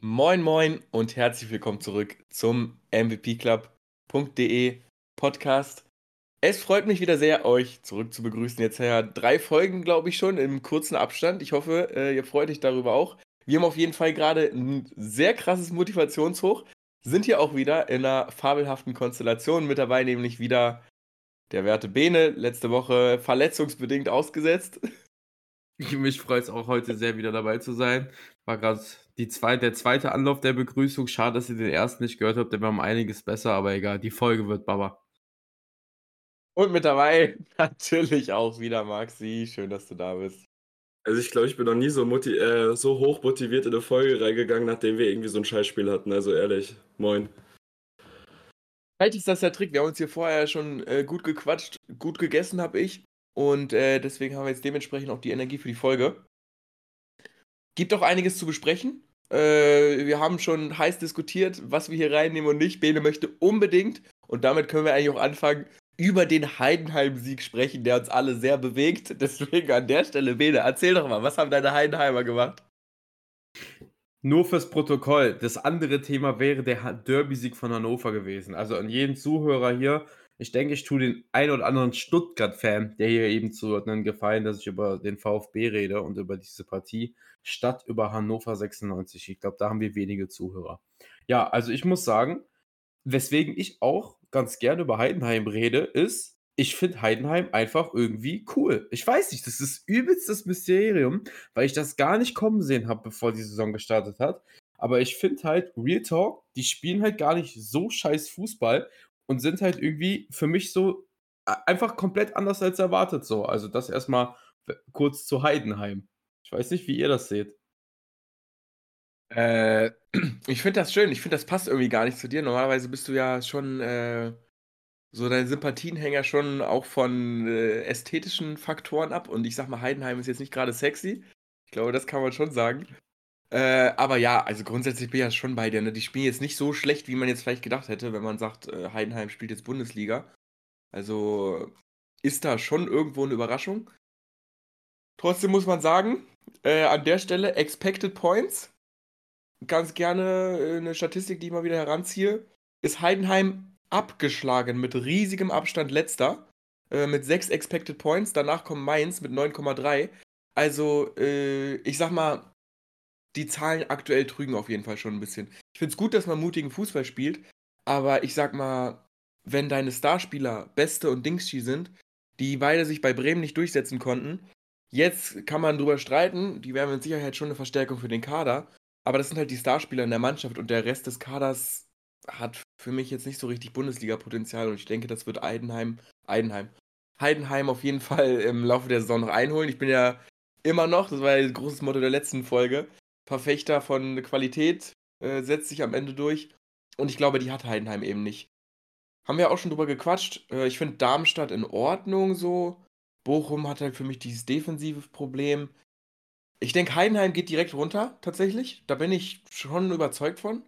Moin Moin und herzlich willkommen zurück zum MVPclub.de Podcast. Es freut mich wieder sehr, euch zurück zu begrüßen. Jetzt ja drei Folgen, glaube ich, schon im kurzen Abstand. Ich hoffe, äh, ihr freut euch darüber auch. Wir haben auf jeden Fall gerade ein sehr krasses Motivationshoch. Sind hier auch wieder in einer fabelhaften Konstellation mit dabei, nämlich wieder der werte Bene, letzte Woche verletzungsbedingt ausgesetzt. Mich freut es auch heute sehr, wieder dabei zu sein. War gerade zwei, der zweite Anlauf der Begrüßung. Schade, dass ihr den ersten nicht gehört habt. Der war um einiges besser, aber egal. Die Folge wird Baba. Und mit dabei natürlich auch wieder Maxi. Schön, dass du da bist. Also ich glaube, ich bin noch nie so, äh, so hoch motiviert in eine Folge reingegangen, nachdem wir irgendwie so ein Scheißspiel hatten. Also ehrlich, moin. Vielleicht ist das der Trick. Wir haben uns hier vorher schon äh, gut gequatscht, gut gegessen habe ich. Und äh, deswegen haben wir jetzt dementsprechend auch die Energie für die Folge. Gibt auch einiges zu besprechen. Äh, wir haben schon heiß diskutiert, was wir hier reinnehmen und nicht. Bene möchte unbedingt, und damit können wir eigentlich auch anfangen, über den Heidenheim-Sieg sprechen, der uns alle sehr bewegt. Deswegen an der Stelle, Bene, erzähl doch mal, was haben deine Heidenheimer gemacht? Nur fürs Protokoll. Das andere Thema wäre der Derby-Sieg von Hannover gewesen. Also an jeden Zuhörer hier, ich denke, ich tue den ein oder anderen Stuttgart-Fan, der hier eben zuordnen, gefallen, dass ich über den VfB rede und über diese Partie, statt über Hannover 96. Ich glaube, da haben wir wenige Zuhörer. Ja, also ich muss sagen, weswegen ich auch ganz gerne über Heidenheim rede, ist, ich finde Heidenheim einfach irgendwie cool. Ich weiß nicht, das ist übelst das Mysterium, weil ich das gar nicht kommen sehen habe, bevor die Saison gestartet hat. Aber ich finde halt, Real Talk, die spielen halt gar nicht so scheiß Fußball und sind halt irgendwie für mich so einfach komplett anders als erwartet so. Also das erstmal kurz zu Heidenheim. Ich weiß nicht, wie ihr das seht. Äh, ich finde das schön. Ich finde, das passt irgendwie gar nicht zu dir. Normalerweise bist du ja schon äh, so deine Sympathien hängen ja schon auch von äh, ästhetischen Faktoren ab. Und ich sag mal, Heidenheim ist jetzt nicht gerade sexy. Ich glaube, das kann man schon sagen. Äh, aber ja, also grundsätzlich bin ich ja schon bei dir. Ne? Die spielen jetzt nicht so schlecht, wie man jetzt vielleicht gedacht hätte, wenn man sagt, äh, Heidenheim spielt jetzt Bundesliga. Also ist da schon irgendwo eine Überraschung. Trotzdem muss man sagen, äh, an der Stelle Expected Points. Ganz gerne äh, eine Statistik, die ich mal wieder heranziehe. Ist Heidenheim abgeschlagen mit riesigem Abstand letzter. Äh, mit 6 Expected Points. Danach kommt Mainz mit 9,3. Also, äh, ich sag mal, die Zahlen aktuell trügen auf jeden Fall schon ein bisschen. Ich finde es gut, dass man mutigen Fußball spielt, aber ich sag mal, wenn deine Starspieler Beste und Dingschi sind, die beide sich bei Bremen nicht durchsetzen konnten, jetzt kann man drüber streiten, die wären mit Sicherheit schon eine Verstärkung für den Kader, aber das sind halt die Starspieler in der Mannschaft und der Rest des Kaders hat für mich jetzt nicht so richtig Bundesliga-Potenzial und ich denke, das wird Eidenheim, Eidenheim, Heidenheim auf jeden Fall im Laufe der Saison noch einholen. Ich bin ja immer noch, das war ja das große Motto der letzten Folge, Verfechter von Qualität äh, setzt sich am Ende durch. Und ich glaube, die hat Heidenheim eben nicht. Haben wir auch schon drüber gequatscht. Äh, ich finde Darmstadt in Ordnung so. Bochum hat halt für mich dieses defensive Problem. Ich denke, Heidenheim geht direkt runter, tatsächlich. Da bin ich schon überzeugt von.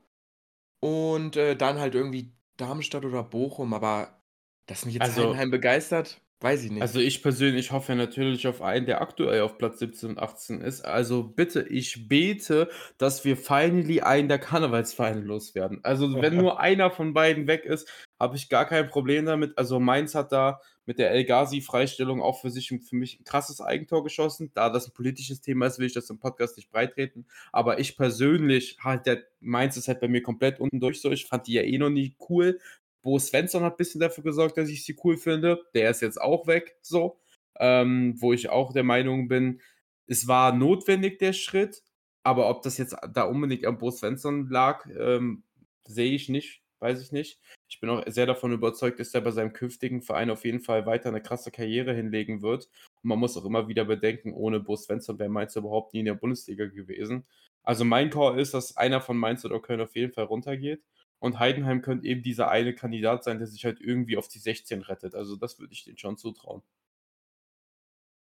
Und äh, dann halt irgendwie Darmstadt oder Bochum, aber dass mich jetzt also, Heidenheim begeistert, Weiß ich nicht. Also ich persönlich hoffe natürlich auf einen, der aktuell auf Platz 17 und 18 ist. Also bitte, ich bete, dass wir finally einen der Karnevalsvereine loswerden. Also wenn nur einer von beiden weg ist, habe ich gar kein Problem damit. Also Mainz hat da mit der El Ghazi-Freistellung auch für sich für mich ein krasses Eigentor geschossen. Da das ein politisches Thema ist, will ich das im Podcast nicht breitreten. Aber ich persönlich, halt, der Mainz ist halt bei mir komplett unten durch so. Ich fand die ja eh noch nie cool. Bo Svensson hat ein bisschen dafür gesorgt, dass ich sie cool finde. Der ist jetzt auch weg, so. Ähm, wo ich auch der Meinung bin, es war notwendig, der Schritt. Aber ob das jetzt da unbedingt am Bo Svensson lag, ähm, sehe ich nicht, weiß ich nicht. Ich bin auch sehr davon überzeugt, dass er bei seinem künftigen Verein auf jeden Fall weiter eine krasse Karriere hinlegen wird. Und man muss auch immer wieder bedenken, ohne Bo Svensson wäre Mainz überhaupt nie in der Bundesliga gewesen. Also mein Call ist, dass einer von Mainz oder Köln auf jeden Fall runtergeht. Und Heidenheim könnte eben dieser eine Kandidat sein, der sich halt irgendwie auf die 16 rettet. Also das würde ich denen schon zutrauen.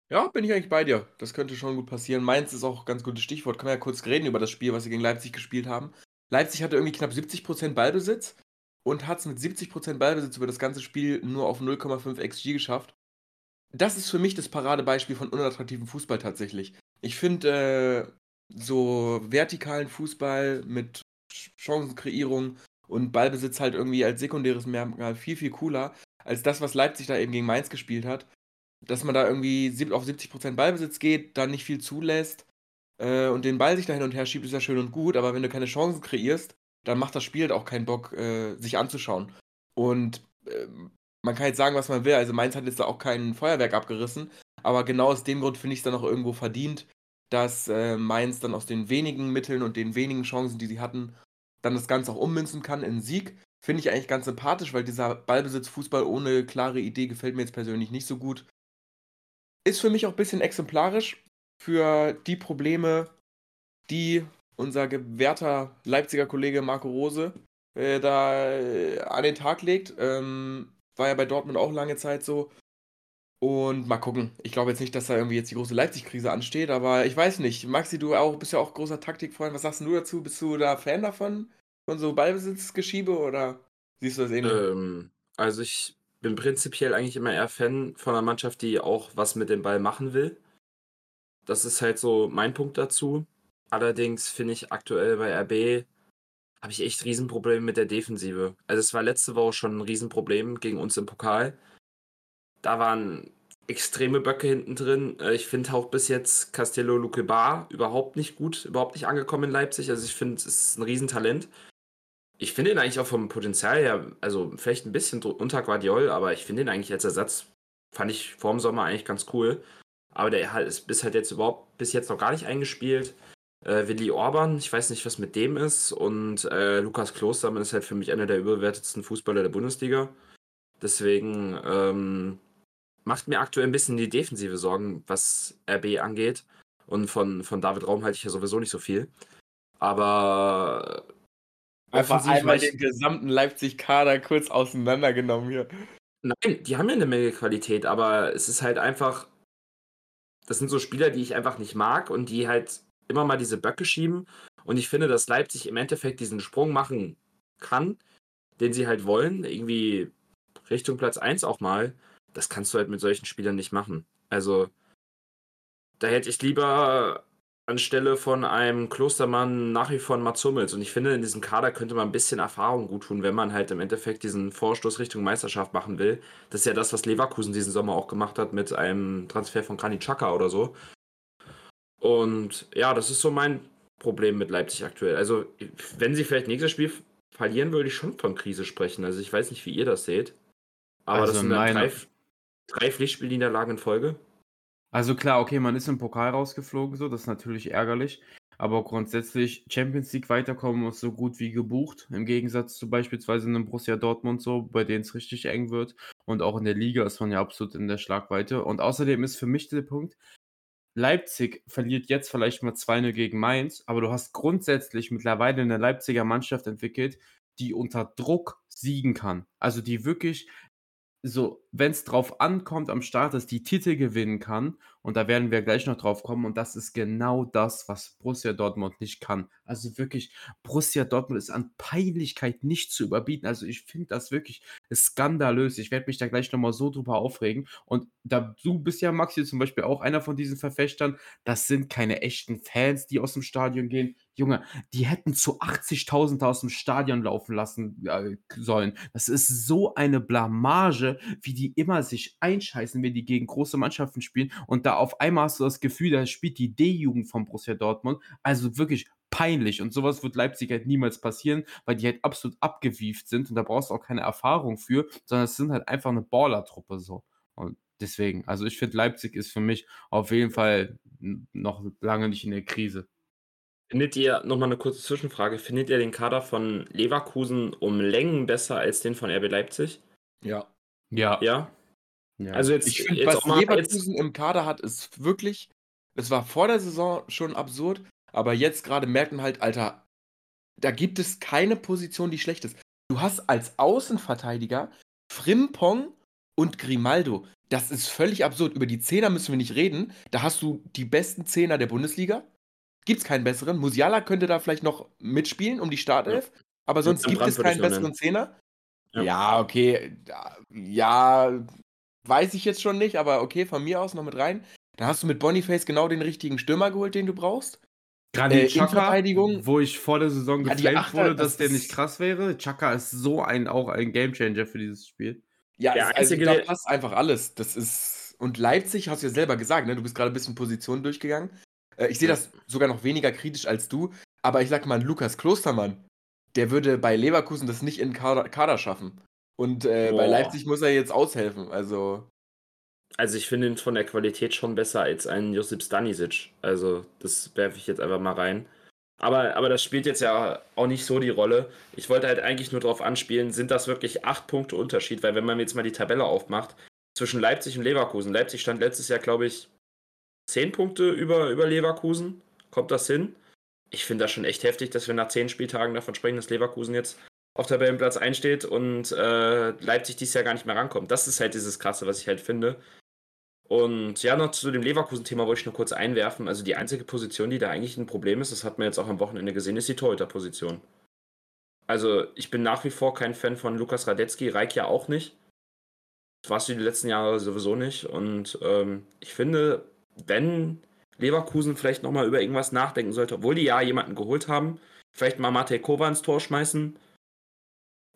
Ja, bin ich eigentlich bei dir. Das könnte schon gut passieren. Mainz ist auch ein ganz gutes Stichwort. Können wir ja kurz reden über das Spiel, was sie gegen Leipzig gespielt haben. Leipzig hatte irgendwie knapp 70% Ballbesitz und hat es mit 70% Ballbesitz über das ganze Spiel nur auf 0,5 XG geschafft. Das ist für mich das Paradebeispiel von unattraktivem Fußball tatsächlich. Ich finde, äh, so vertikalen Fußball mit Chancenkreierung und Ballbesitz halt irgendwie als sekundäres Merkmal viel, viel cooler als das, was Leipzig da eben gegen Mainz gespielt hat. Dass man da irgendwie auf 70% Ballbesitz geht, dann nicht viel zulässt äh, und den Ball sich da hin und her schiebt, ist ja schön und gut, aber wenn du keine Chancen kreierst, dann macht das Spiel halt auch keinen Bock, äh, sich anzuschauen. Und äh, man kann jetzt sagen, was man will. Also Mainz hat jetzt da auch kein Feuerwerk abgerissen, aber genau aus dem Grund finde ich es dann auch irgendwo verdient, dass äh, Mainz dann aus den wenigen Mitteln und den wenigen Chancen, die sie hatten, dann das Ganze auch ummünzen kann in Sieg. Finde ich eigentlich ganz sympathisch, weil dieser Ballbesitz-Fußball ohne klare Idee gefällt mir jetzt persönlich nicht so gut. Ist für mich auch ein bisschen exemplarisch für die Probleme, die unser gewährter Leipziger Kollege Marco Rose äh, da äh, an den Tag legt. Ähm, war ja bei Dortmund auch lange Zeit so. Und mal gucken. Ich glaube jetzt nicht, dass da irgendwie jetzt die große Leipzig-Krise ansteht, aber ich weiß nicht. Maxi, du auch, bist ja auch großer Taktikfreund. Was sagst du dazu? Bist du da Fan davon? Von so Ballbesitzgeschiebe oder siehst du das ähnlich? Ähm, also ich bin prinzipiell eigentlich immer eher Fan von einer Mannschaft, die auch was mit dem Ball machen will. Das ist halt so mein Punkt dazu. Allerdings finde ich aktuell bei RB habe ich echt Riesenprobleme mit der Defensive. Also es war letzte Woche schon ein Riesenproblem gegen uns im Pokal. Da waren extreme Böcke hinten drin. Äh, ich finde auch bis jetzt Castello Luquebar überhaupt nicht gut, überhaupt nicht angekommen in Leipzig. Also ich finde, es ist ein Riesentalent. Ich finde ihn eigentlich auch vom Potenzial her, also vielleicht ein bisschen unter Guardiol, aber ich finde ihn eigentlich als Ersatz, fand ich vor dem Sommer eigentlich ganz cool. Aber der halt ist bis halt jetzt überhaupt bis jetzt noch gar nicht eingespielt. Äh, Willi Orban, ich weiß nicht, was mit dem ist. Und äh, Lukas Klostermann ist halt für mich einer der überbewertetsten Fußballer der Bundesliga. Deswegen ähm, macht mir aktuell ein bisschen die defensive Sorgen, was RB angeht. Und von, von David Raum halte ich ja sowieso nicht so viel. Aber. Einfach einmal den gesamten Leipzig-Kader kurz auseinandergenommen hier. Nein, die haben ja eine Menge Qualität, aber es ist halt einfach. Das sind so Spieler, die ich einfach nicht mag und die halt immer mal diese Böcke schieben. Und ich finde, dass Leipzig im Endeffekt diesen Sprung machen kann, den sie halt wollen, irgendwie Richtung Platz 1 auch mal. Das kannst du halt mit solchen Spielern nicht machen. Also, da hätte ich lieber anstelle von einem Klostermann nach wie vor einen Mats Hummels. Und ich finde, in diesem Kader könnte man ein bisschen Erfahrung gut tun, wenn man halt im Endeffekt diesen Vorstoß Richtung Meisterschaft machen will. Das ist ja das, was Leverkusen diesen Sommer auch gemacht hat mit einem Transfer von Granit Xhaka oder so. Und ja, das ist so mein Problem mit Leipzig aktuell. Also, wenn sie vielleicht nächstes Spiel verlieren, würde ich schon von Krise sprechen. Also, ich weiß nicht, wie ihr das seht. Aber also das sind meine... drei, drei Pflichtspielniederlagen in Folge. Also klar, okay, man ist im Pokal rausgeflogen, so, das ist natürlich ärgerlich. Aber grundsätzlich Champions League weiterkommen ist so gut wie gebucht. Im Gegensatz zu beispielsweise einem Borussia Dortmund so, bei denen es richtig eng wird. Und auch in der Liga ist man ja absolut in der Schlagweite. Und außerdem ist für mich der Punkt, Leipzig verliert jetzt vielleicht mal 2-0 gegen Mainz, aber du hast grundsätzlich mittlerweile eine Leipziger Mannschaft entwickelt, die unter Druck siegen kann. Also die wirklich so, wenn es drauf ankommt am Start, dass die Titel gewinnen kann, und da werden wir gleich noch drauf kommen, und das ist genau das, was Borussia Dortmund nicht kann. Also wirklich, Borussia Dortmund ist an Peinlichkeit nicht zu überbieten. Also ich finde das wirklich skandalös. Ich werde mich da gleich nochmal so drüber aufregen. Und da du bist ja, Maxi, zum Beispiel auch einer von diesen Verfechtern, das sind keine echten Fans, die aus dem Stadion gehen. Junge, die hätten zu 80.000 aus dem Stadion laufen lassen äh, sollen. Das ist so eine Blamage, wie die immer sich einscheißen, wenn die gegen große Mannschaften spielen. Und da auf einmal hast du das Gefühl, da spielt die D-Jugend von Borussia Dortmund. Also wirklich peinlich. Und sowas wird Leipzig halt niemals passieren, weil die halt absolut abgewieft sind. Und da brauchst du auch keine Erfahrung für, sondern es sind halt einfach eine Baller-Truppe so. Und deswegen, also ich finde, Leipzig ist für mich auf jeden Fall noch lange nicht in der Krise. Findet ihr, nochmal eine kurze Zwischenfrage, findet ihr den Kader von Leverkusen um Längen besser als den von RB Leipzig? Ja. Ja. Ja? ja. Also jetzt, ich finde, was Leverkusen jetzt... im Kader hat, ist wirklich, es war vor der Saison schon absurd, aber jetzt gerade merkt man halt, Alter, da gibt es keine Position, die schlecht ist. Du hast als Außenverteidiger Frimpong und Grimaldo. Das ist völlig absurd. Über die Zehner müssen wir nicht reden. Da hast du die besten Zehner der Bundesliga gibt es keinen besseren. Musiala könnte da vielleicht noch mitspielen um die Startelf, ja. aber sonst gibt es keinen besseren Zehner. Ja. ja, okay. Ja, weiß ich jetzt schon nicht, aber okay, von mir aus noch mit rein. Dann hast du mit Boniface genau den richtigen Stürmer geholt, den du brauchst. Granit Äh, Xhaka, Innenverteidigung. wo ich vor der Saison Ja, geflamed Achter, wurde, dass das der ist- nicht krass wäre. Chaka ist so ein auch ein Gamechanger für dieses Spiel. Ja, Der es, also einzige, da der- passt einfach alles. Das ist. Und Leipzig, hast du ja selber gesagt, ne? Du bist gerade ein bisschen Position durchgegangen. Äh, ich sehe das sogar noch weniger kritisch als du, aber ich sag mal, Lukas Klostermann, der würde bei Leverkusen das nicht in Kader, Kader schaffen. Und äh, bei. Leipzig muss er jetzt aushelfen. Also. Also ich finde ihn von der Qualität schon besser als ein Josip Stanisic. Also das werfe ich jetzt einfach mal rein. Aber, aber das spielt jetzt ja auch nicht so die Rolle. Ich wollte halt eigentlich nur darauf anspielen, sind das wirklich acht Punkte Unterschied? Weil wenn man jetzt mal die Tabelle aufmacht, zwischen Leipzig und Leverkusen. Leipzig stand letztes Jahr, glaube ich, zehn Punkte über, über Leverkusen. Kommt das hin? Ich finde das schon echt heftig, dass wir nach zehn Spieltagen davon sprechen, dass Leverkusen jetzt auf Tabellenplatz einsteht und äh, Leipzig dieses Jahr gar nicht mehr rankommt. Das ist halt dieses Krasse, was ich halt finde. Und ja, noch zu dem Leverkusen-Thema wollte ich nur kurz einwerfen. Also die einzige Position, die da eigentlich ein Problem ist, das hat man jetzt auch am Wochenende gesehen, ist die Torhüter-Position. Also ich bin nach wie vor kein Fan von Lukas Radetzky, Reik ja auch nicht. Das warst du die letzten Jahre sowieso nicht. Und ähm, ich finde, wenn Leverkusen vielleicht nochmal über irgendwas nachdenken sollte, obwohl die ja jemanden geholt haben, vielleicht mal Matej Kova ins Tor schmeißen.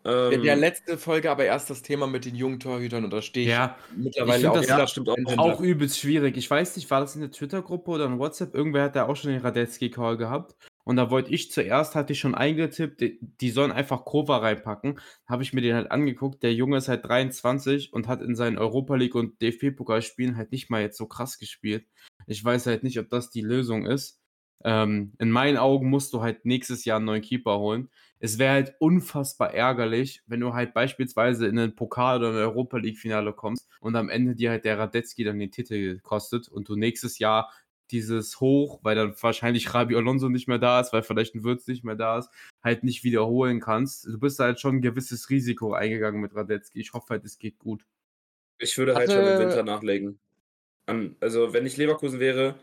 In Ähm, der letzte Folge aber erst das Thema mit den jungen Torhütern und da stehe ich Ja, mittlerweile ich auch das- ja, stimmt auch. auch übelst schwierig. Ich weiß nicht, war das in der Twitter-Gruppe oder in WhatsApp? Irgendwer hat da auch schon den Radetzky-Call gehabt. Und da wollte ich zuerst, hatte ich schon eingetippt, die, die sollen einfach Kova reinpacken. Habe ich mir den halt angeguckt. Der Junge ist halt 23 und hat in seinen Europa League und DFB-Pokalspielen halt nicht mal jetzt so krass gespielt. Ich weiß halt nicht, ob das die Lösung ist. Ähm, in meinen Augen musst du halt nächstes Jahr einen neuen Keeper holen. Es wäre halt unfassbar ärgerlich, wenn du halt beispielsweise in ein Pokal- oder ein Europa League-Finale kommst und am Ende dir halt der Radetzky dann den Titel kostet und du nächstes Jahr dieses Hoch, weil dann wahrscheinlich Rabi Alonso nicht mehr da ist, weil vielleicht ein Würz nicht mehr da ist, halt nicht wiederholen kannst. Du bist halt schon ein gewisses Risiko eingegangen mit Radetzky. Ich hoffe halt, es geht gut. Ich würde halt schon Hatte- im Winter nachlegen. An, also, wenn ich Leverkusen wäre,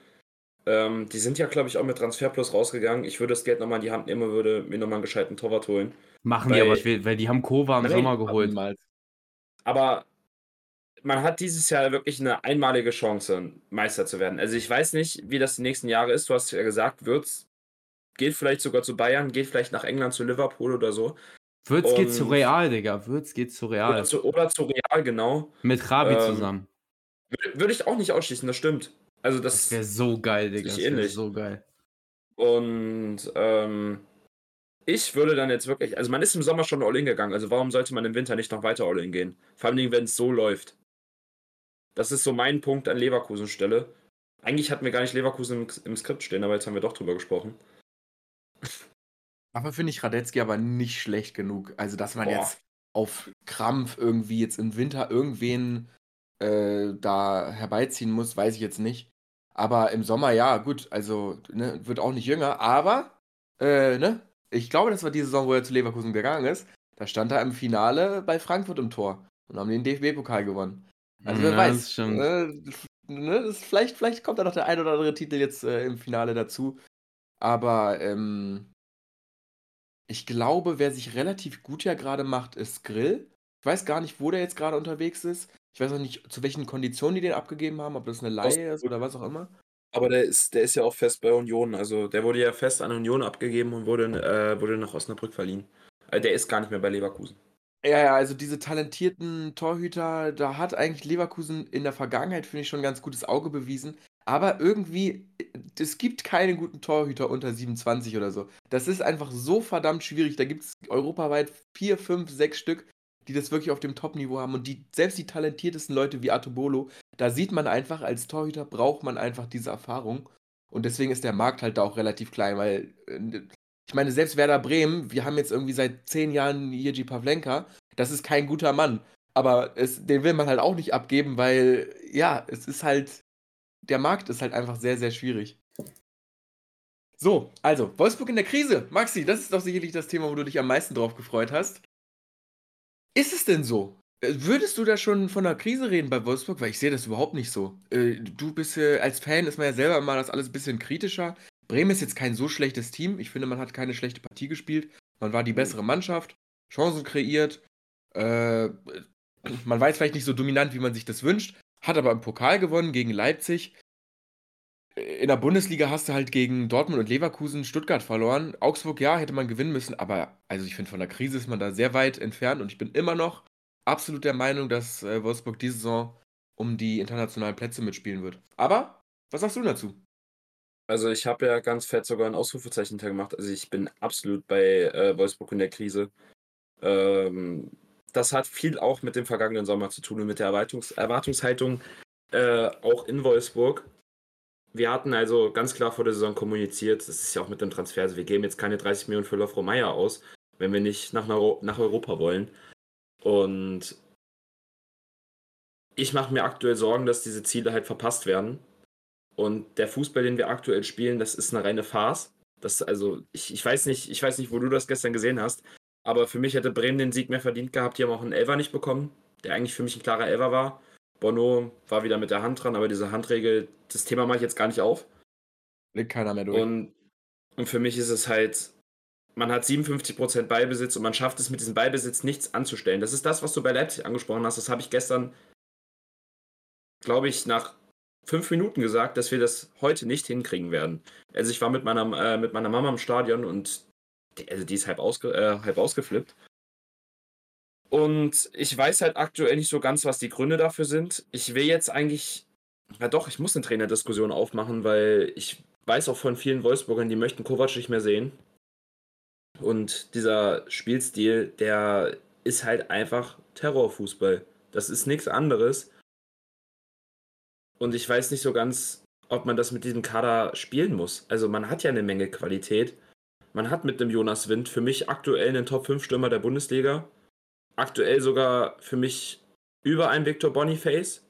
ähm, die sind ja, glaube ich, auch mit Transferplus rausgegangen. Ich würde das Geld nochmal in die Hand nehmen und würde mir nochmal einen gescheiten Torwart holen. Machen die Weil- aber, weil die haben Kova im Sommer geholt. Aber man hat dieses Jahr wirklich eine einmalige Chance, Meister zu werden. Also, ich weiß nicht, wie das die nächsten Jahre ist. Du hast ja gesagt, Würz geht vielleicht sogar zu Bayern, geht vielleicht nach England zu Liverpool oder so. Würz geht zu Real, Digga. Würz geht zu Real. Oder zu, oder zu Real, genau. Mit Rabi Ähm, zusammen. Würde ich auch nicht ausschließen, das stimmt. Also, Das das. wäre so geil, Digga. Das wäre so geil. Und ähm, ich würde dann jetzt wirklich, also man ist im Sommer schon All-In gegangen, also warum sollte man im Winter nicht noch weiter All-In gehen? Vor allem, wenn es so läuft. Das ist so mein Punkt an Leverkusen Stelle. Eigentlich hatten wir gar nicht Leverkusen im, im Skript stehen, aber jetzt haben wir doch drüber gesprochen. Dafür finde ich Radetzky aber nicht schlecht genug. Also, dass man Boah. jetzt auf Krampf irgendwie jetzt im Winter irgendwen äh, da herbeiziehen muss, weiß ich jetzt nicht. Aber im Sommer, ja, gut, also ne, wird auch nicht jünger, aber äh, ne, ich glaube, das war die Saison, wo er zu Leverkusen gegangen ist. Da stand er im Finale bei Frankfurt im Tor und haben den DFB-Pokal gewonnen. Also wer Ja, weiß. das stimmt. Ne, ne, das vielleicht, vielleicht kommt da noch der ein oder andere Titel jetzt äh, im Finale dazu. Aber ähm, ich glaube, wer sich relativ gut ja gerade macht, ist Grill. Ich weiß gar nicht, wo der jetzt gerade unterwegs ist. Ich weiß auch nicht, zu welchen Konditionen die den abgegeben haben, ob das eine Laie ist oder was auch immer. Aber der ist, der ist ja auch fest bei Union. Also der wurde ja fest an Union abgegeben und wurde, äh, wurde nach Osnabrück verliehen. Also der ist gar nicht mehr bei Leverkusen. Ja, ja, also diese talentierten Torhüter, da hat eigentlich Leverkusen in der Vergangenheit, finde ich, schon ein ganz gutes Auge bewiesen. Aber irgendwie, es gibt keinen guten Torhüter unter 27 oder so. Das ist einfach so verdammt schwierig. Da gibt es europaweit vier, fünf, sechs Stück, die das wirklich auf dem Top-Niveau haben. Und die, selbst die talentiertesten Leute wie Atobolo, da sieht man einfach, als Torhüter braucht man einfach diese Erfahrung. Und deswegen ist der Markt halt da auch relativ klein, weil äh, ich meine, selbst Werder Bremen, wir haben jetzt irgendwie seit zehn Jahren Jerzy Pavlenka, das ist kein guter Mann. Aber es, den will man halt auch nicht abgeben, weil, ja, es ist halt, der Markt ist halt einfach sehr, sehr schwierig. So, also, Wolfsburg in der Krise. Maxi, das ist doch sicherlich das Thema, wo du dich am meisten drauf gefreut hast. Ist es denn so? Äh, Würdest du da schon von einer Krise reden bei Wolfsburg? Weil ich sehe das überhaupt nicht so. Äh, Du bist äh, als Fan ist man ja selber immer das alles ein bisschen kritischer. Bremen ist jetzt kein so schlechtes Team. Ich finde, man hat keine schlechte Partie gespielt. Man war die bessere Mannschaft, Chancen kreiert. Äh, man war jetzt vielleicht nicht so dominant, wie man sich das wünscht, hat aber im Pokal gewonnen gegen Leipzig. in der Bundesliga hast du halt gegen Dortmund und Leverkusen Stuttgart verloren. Augsburg, ja, hätte man gewinnen müssen, aber also ich finde, von der Krise ist man da sehr weit entfernt und ich bin immer noch absolut der Meinung, dass äh, Wolfsburg diese Saison um die internationalen Plätze mitspielen wird. Aber, was sagst du dazu? Also ich habe ja ganz fett sogar ein Ausrufezeichen hintergemacht. Also ich bin absolut bei äh, Wolfsburg in der Krise. Ähm, das hat viel auch mit dem vergangenen Sommer zu tun und mit der Erwartungs Erwartungshaltung äh, auch in Wolfsburg. Wir hatten also ganz klar vor der Saison kommuniziert, das ist ja auch mit dem Transfer, also wir geben jetzt keine 30 Millionen für Lofro Meyer aus, wenn wir nicht nach, nach Europa wollen. Und ich mache mir aktuell Sorgen, dass diese Ziele halt verpasst werden. Und der Fußball, den wir aktuell spielen, das ist eine reine Farce. Das, also, ich, ich weiß nicht, ich weiß nicht, wo du das gestern gesehen hast, aber für mich hätte Bremen den Sieg mehr verdient gehabt. Die haben auch einen Elfer nicht bekommen, der eigentlich für mich ein klarer Elfer war. Bono war wieder mit der Hand dran, aber diese Handregel, das Thema mache ich jetzt gar nicht auf. Legt keiner mehr durch. Und, und für mich ist es halt, man hat 57% Ballbesitz und man schafft es mit diesem Ballbesitz nichts anzustellen. Das ist das, was du bei Leipzig angesprochen hast. Das habe ich gestern, glaube ich, nach fünf Minuten gesagt, dass wir das heute nicht hinkriegen werden. Also ich war mit meiner, äh, mit meiner Mama im Stadion und die, also die ist halb, ausge, äh, halb ausgeflippt. Und ich weiß halt aktuell nicht so ganz, was die Gründe dafür sind. Ich will jetzt eigentlich, ja doch, ich muss eine Trainerdiskussion aufmachen, weil ich weiß auch von vielen Wolfsburgern, die möchten Kovac nicht mehr sehen. Und dieser Spielstil, der ist halt einfach Terrorfußball. Das ist nichts anderes. Und ich weiß nicht so ganz, ob man das mit diesem Kader spielen muss. Also man hat ja eine Menge Qualität. Man hat mit dem Jonas Wind für mich aktuell einen Top-5-Stürmer der Bundesliga aktuell sogar für mich über ein Victor Boniface.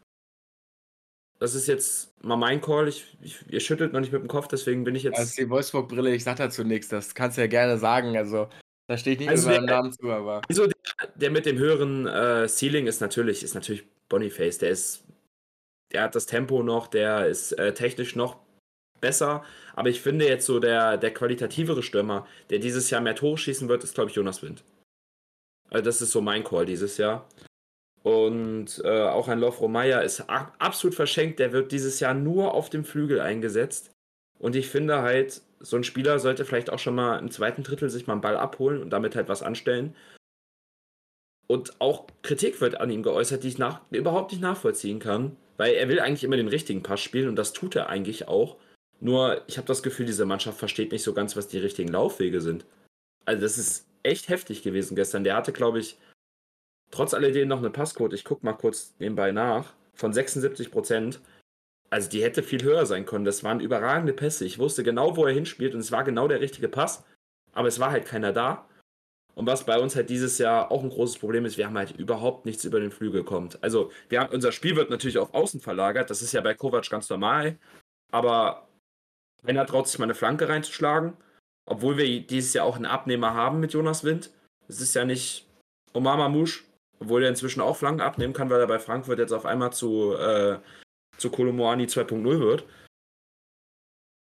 Das ist jetzt mal mein Call. Ich, ich, ihr schüttelt noch nicht mit dem Kopf, deswegen bin ich jetzt. Also die Wolfsburg-Brille, ich sag dazu nichts. Das kannst du ja gerne sagen. Also da stehe ich nicht also mit meinem Namen zu, aber. Also der, der mit dem höheren äh, Ceiling ist natürlich, ist natürlich Boniface. Der ist, der hat das Tempo noch, der ist äh, technisch noch besser. Aber ich finde jetzt so der, der qualitativere Stürmer, der dieses Jahr mehr Tore schießen wird, ist, glaube ich, Jonas Wind. Also das ist so mein Call dieses Jahr. Und äh, auch ein Lofro Meyer ist absolut verschenkt. Der wird dieses Jahr nur auf dem Flügel eingesetzt. Und ich finde halt, so ein Spieler sollte vielleicht auch schon mal im zweiten Drittel sich mal einen Ball abholen und damit halt was anstellen. Und auch Kritik wird an ihm geäußert, die ich nach, überhaupt nicht nachvollziehen kann. Weil er will eigentlich immer den richtigen Pass spielen und das tut er eigentlich auch. Nur ich habe das Gefühl, diese Mannschaft versteht nicht so ganz, was die richtigen Laufwege sind. Also das ist echt heftig gewesen gestern. Der hatte, glaube ich, trotz alledem noch eine Passquote, ich gucke mal kurz nebenbei nach, von 76 Prozent. Also die hätte viel höher sein können. Das waren überragende Pässe. Ich wusste genau, wo er hinspielt und es war genau der richtige Pass. Aber es war halt keiner da. Und was bei uns halt dieses Jahr auch ein großes Problem ist, wir haben halt überhaupt nichts über den Flügel kommt. Also wir haben, unser Spiel wird natürlich auf Außen verlagert. Das ist ja bei Kovac ganz normal. Aber einer traut sich mal eine Flanke reinzuschlagen. Obwohl wir dieses Jahr auch einen Abnehmer haben mit Jonas Wind. Es ist ja nicht Omar Mamouche, obwohl er inzwischen auch Flanken abnehmen kann, weil er bei Frankfurt jetzt auf einmal zu, äh, zu Kolomoani 2.0 wird.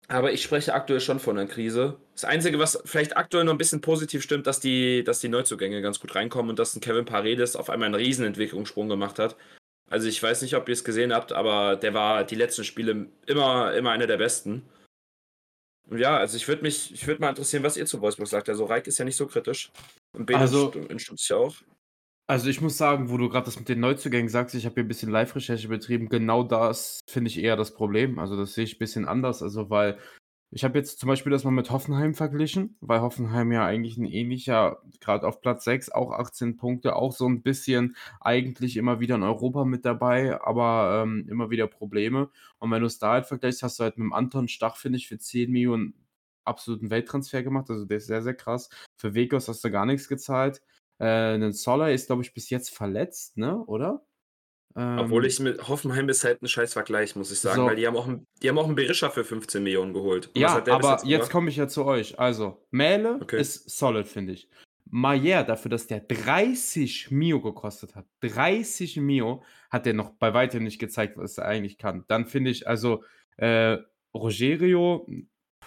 Aber ich spreche aktuell schon von einer Krise. Das Einzige, was vielleicht aktuell noch ein bisschen positiv stimmt, dass die, dass die Neuzugänge ganz gut reinkommen und dass ein Kevin Paredes auf einmal einen Riesenentwicklungssprung gemacht hat. Also ich weiß nicht, ob ihr es gesehen habt, aber der war die letzten Spiele immer, immer einer der besten. Ja, also ich würde mich, ich würde mal interessieren, was ihr zu Wolfsburg sagt. Also Reik ist ja nicht so kritisch. Und Bene Also, stützt ja auch. Also ich muss sagen, wo du gerade das mit den Neuzugängen sagst, ich habe hier ein bisschen Live-Recherche betrieben, genau das finde ich eher das Problem. Also das sehe ich ein bisschen anders. Also weil ich habe jetzt zum Beispiel das mal mit Hoffenheim verglichen, weil Hoffenheim ja eigentlich ein ähnlicher, gerade auf Platz 6, auch 18 Punkte, auch so ein bisschen eigentlich immer wieder in Europa mit dabei, aber ähm, immer wieder Probleme. Und wenn du es da halt vergleichst, hast du halt mit dem Anton Stach, finde ich, für 10 Millionen absoluten Welttransfer gemacht. Also der ist sehr, sehr krass. Für Vegos hast du gar nichts gezahlt. Äh, ein Soller ist, glaube ich, bis jetzt verletzt, ne? Oder? Obwohl ähm, ich mit Hoffenheim ist halt ein scheiß Vergleich, muss ich sagen, so. weil die haben auch einen, die haben auch einen Berischer für 15 Millionen geholt. Und ja, aber jetzt, jetzt komme ich ja zu euch. Also, Mähle okay. ist solid, finde ich. Mayer, dafür, dass der 30 Mio gekostet hat, 30 Mio, hat der noch bei weitem nicht gezeigt, was er eigentlich kann. Dann finde ich, also, äh, Rogerio,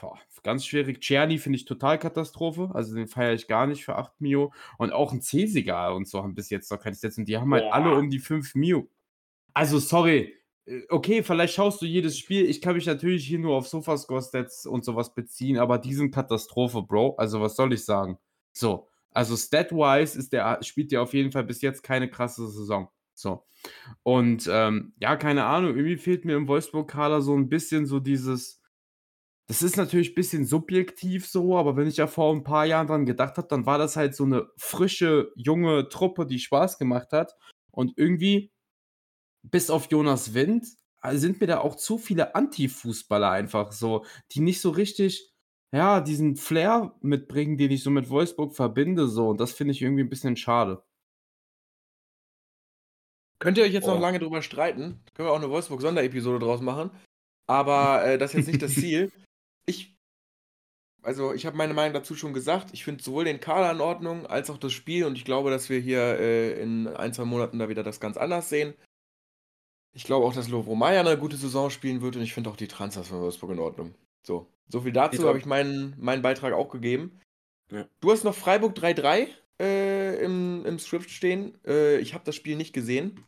boah, ganz schwierig. Czerny finde ich total Katastrophe. Also den feiere ich gar nicht für 8 Mio. Und auch ein Cesiga und so haben bis jetzt noch keine Sätze. Und die haben halt alle um die 5 Mio. Also, sorry, Äh, okay, vielleicht schaust du jedes Spiel. Ich kann mich natürlich hier nur auf Sofascore-Stats und sowas beziehen, aber die sind Katastrophe, Bro. Also, was soll ich sagen? So, also stat-wise ist der, spielt der auf jeden Fall bis jetzt keine krasse Saison. So. Und ähm, ja, keine Ahnung, irgendwie fehlt mir im Wolfsburg-Kader so ein bisschen so dieses. Das ist natürlich ein bisschen subjektiv so, aber wenn ich ja vor ein paar Jahren dran gedacht habe, dann war das halt so eine frische, junge Truppe, die Spaß gemacht hat. Und irgendwie bis auf Jonas Wind äh, sind mir da auch zu viele Anti-Fußballer einfach so, die nicht so richtig, ja, diesen Flair mitbringen, den ich so mit Wolfsburg verbinde, so. Und das finde ich irgendwie ein bisschen schade. Könnt ihr euch jetzt oh. noch lange drüber streiten? Können wir auch eine Wolfsburg-Sonderepisode draus machen. Aber äh, das ist jetzt nicht das Ziel. Ich, also ich habe meine Meinung dazu schon gesagt. Ich finde sowohl den Kader in Ordnung als auch das Spiel und ich glaube, dass wir hier äh, in ein, zwei Monaten da wieder das ganz anders sehen. Ich glaube auch, dass Lovro Meyer eine gute Saison spielen wird und ich finde auch die Transfers von Wolfsburg in Ordnung. So, so viel dazu habe ich meinen, meinen Beitrag auch gegeben. Ja. Du hast noch Freiburg 3-3 äh, im, im Script stehen. Äh, ich habe das Spiel nicht gesehen.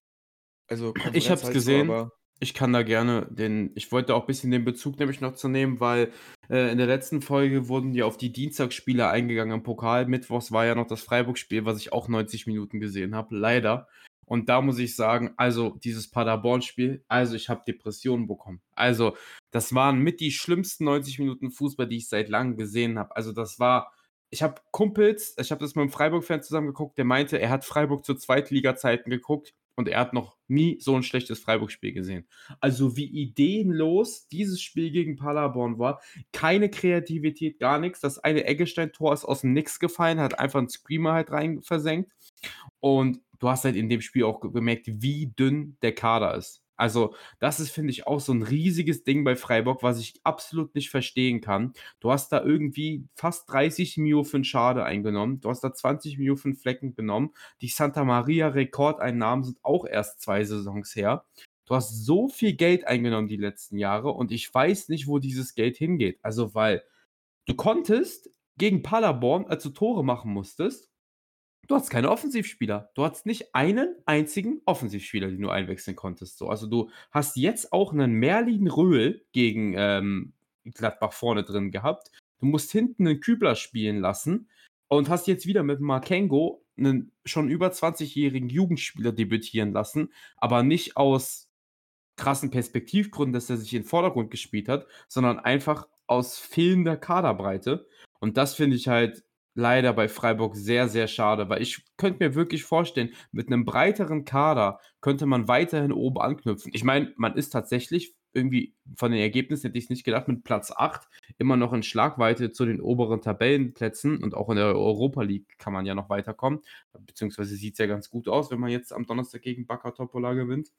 Also ich habe es gesehen. So, ich kann da gerne den, ich wollte auch ein bisschen den Bezug nämlich noch zu nehmen, weil äh, in der letzten Folge wurden ja auf die Dienstagsspiele eingegangen im Pokal. Mittwochs war ja noch das Freiburg-Spiel, was ich auch 90 Minuten gesehen habe, leider. Und da muss ich sagen, also dieses Paderborn-Spiel, also ich habe Depressionen bekommen. Also das waren mit die schlimmsten 90 Minuten Fußball, die ich seit langem gesehen habe. Also das war, ich habe Kumpels, ich habe das mit einem Freiburg-Fan zusammen geguckt, der meinte, er hat Freiburg zu Zweitliga-Zeiten geguckt und er hat noch nie so ein schlechtes Freiburg-Spiel gesehen. Also wie ideenlos dieses Spiel gegen Paderborn war. Keine Kreativität, gar nichts. Das eine Eggestein-Tor ist aus dem Nix gefallen, hat einfach einen Screamer halt rein versenkt. Und du hast halt in dem Spiel auch gemerkt, wie dünn der Kader ist. Also, das ist, finde ich, auch so ein riesiges Ding bei Freiburg, was ich absolut nicht verstehen kann. Du hast da irgendwie fast 30 Mio für einen Schade eingenommen. Du hast da 20 Mio für einen Flecken genommen. Die Santa Maria Rekordeinnahmen sind auch erst zwei Saisons her. Du hast so viel Geld eingenommen die letzten Jahre und ich weiß nicht, wo dieses Geld hingeht. Also, weil du konntest gegen Paderborn, als du Tore machen musstest, Du hattest keine Offensivspieler. Du hattest nicht einen einzigen Offensivspieler, den du einwechseln konntest. So, also du hast jetzt auch einen Merlin Röhl gegen ähm, Gladbach vorne drin gehabt. Du musst hinten einen Kübler spielen lassen und hast jetzt wieder mit Markengo einen schon über 20-jährigen Jugendspieler debütieren lassen, aber nicht aus krassen Perspektivgründen, dass er sich in den Vordergrund gespielt hat, sondern einfach aus fehlender Kaderbreite. Und das finde ich halt leider bei Freiburg sehr, sehr schade, weil ich könnte mir wirklich vorstellen, mit einem breiteren Kader könnte man weiterhin oben anknüpfen. Ich meine, man ist tatsächlich irgendwie von den Ergebnissen hätte ich es nicht gedacht, mit Platz 8 immer noch in Schlagweite zu den oberen Tabellenplätzen und auch in der Europa League kann man ja noch weiterkommen. Beziehungsweise sieht es ja ganz gut aus, wenn man jetzt am Donnerstag gegen Baka Topola gewinnt.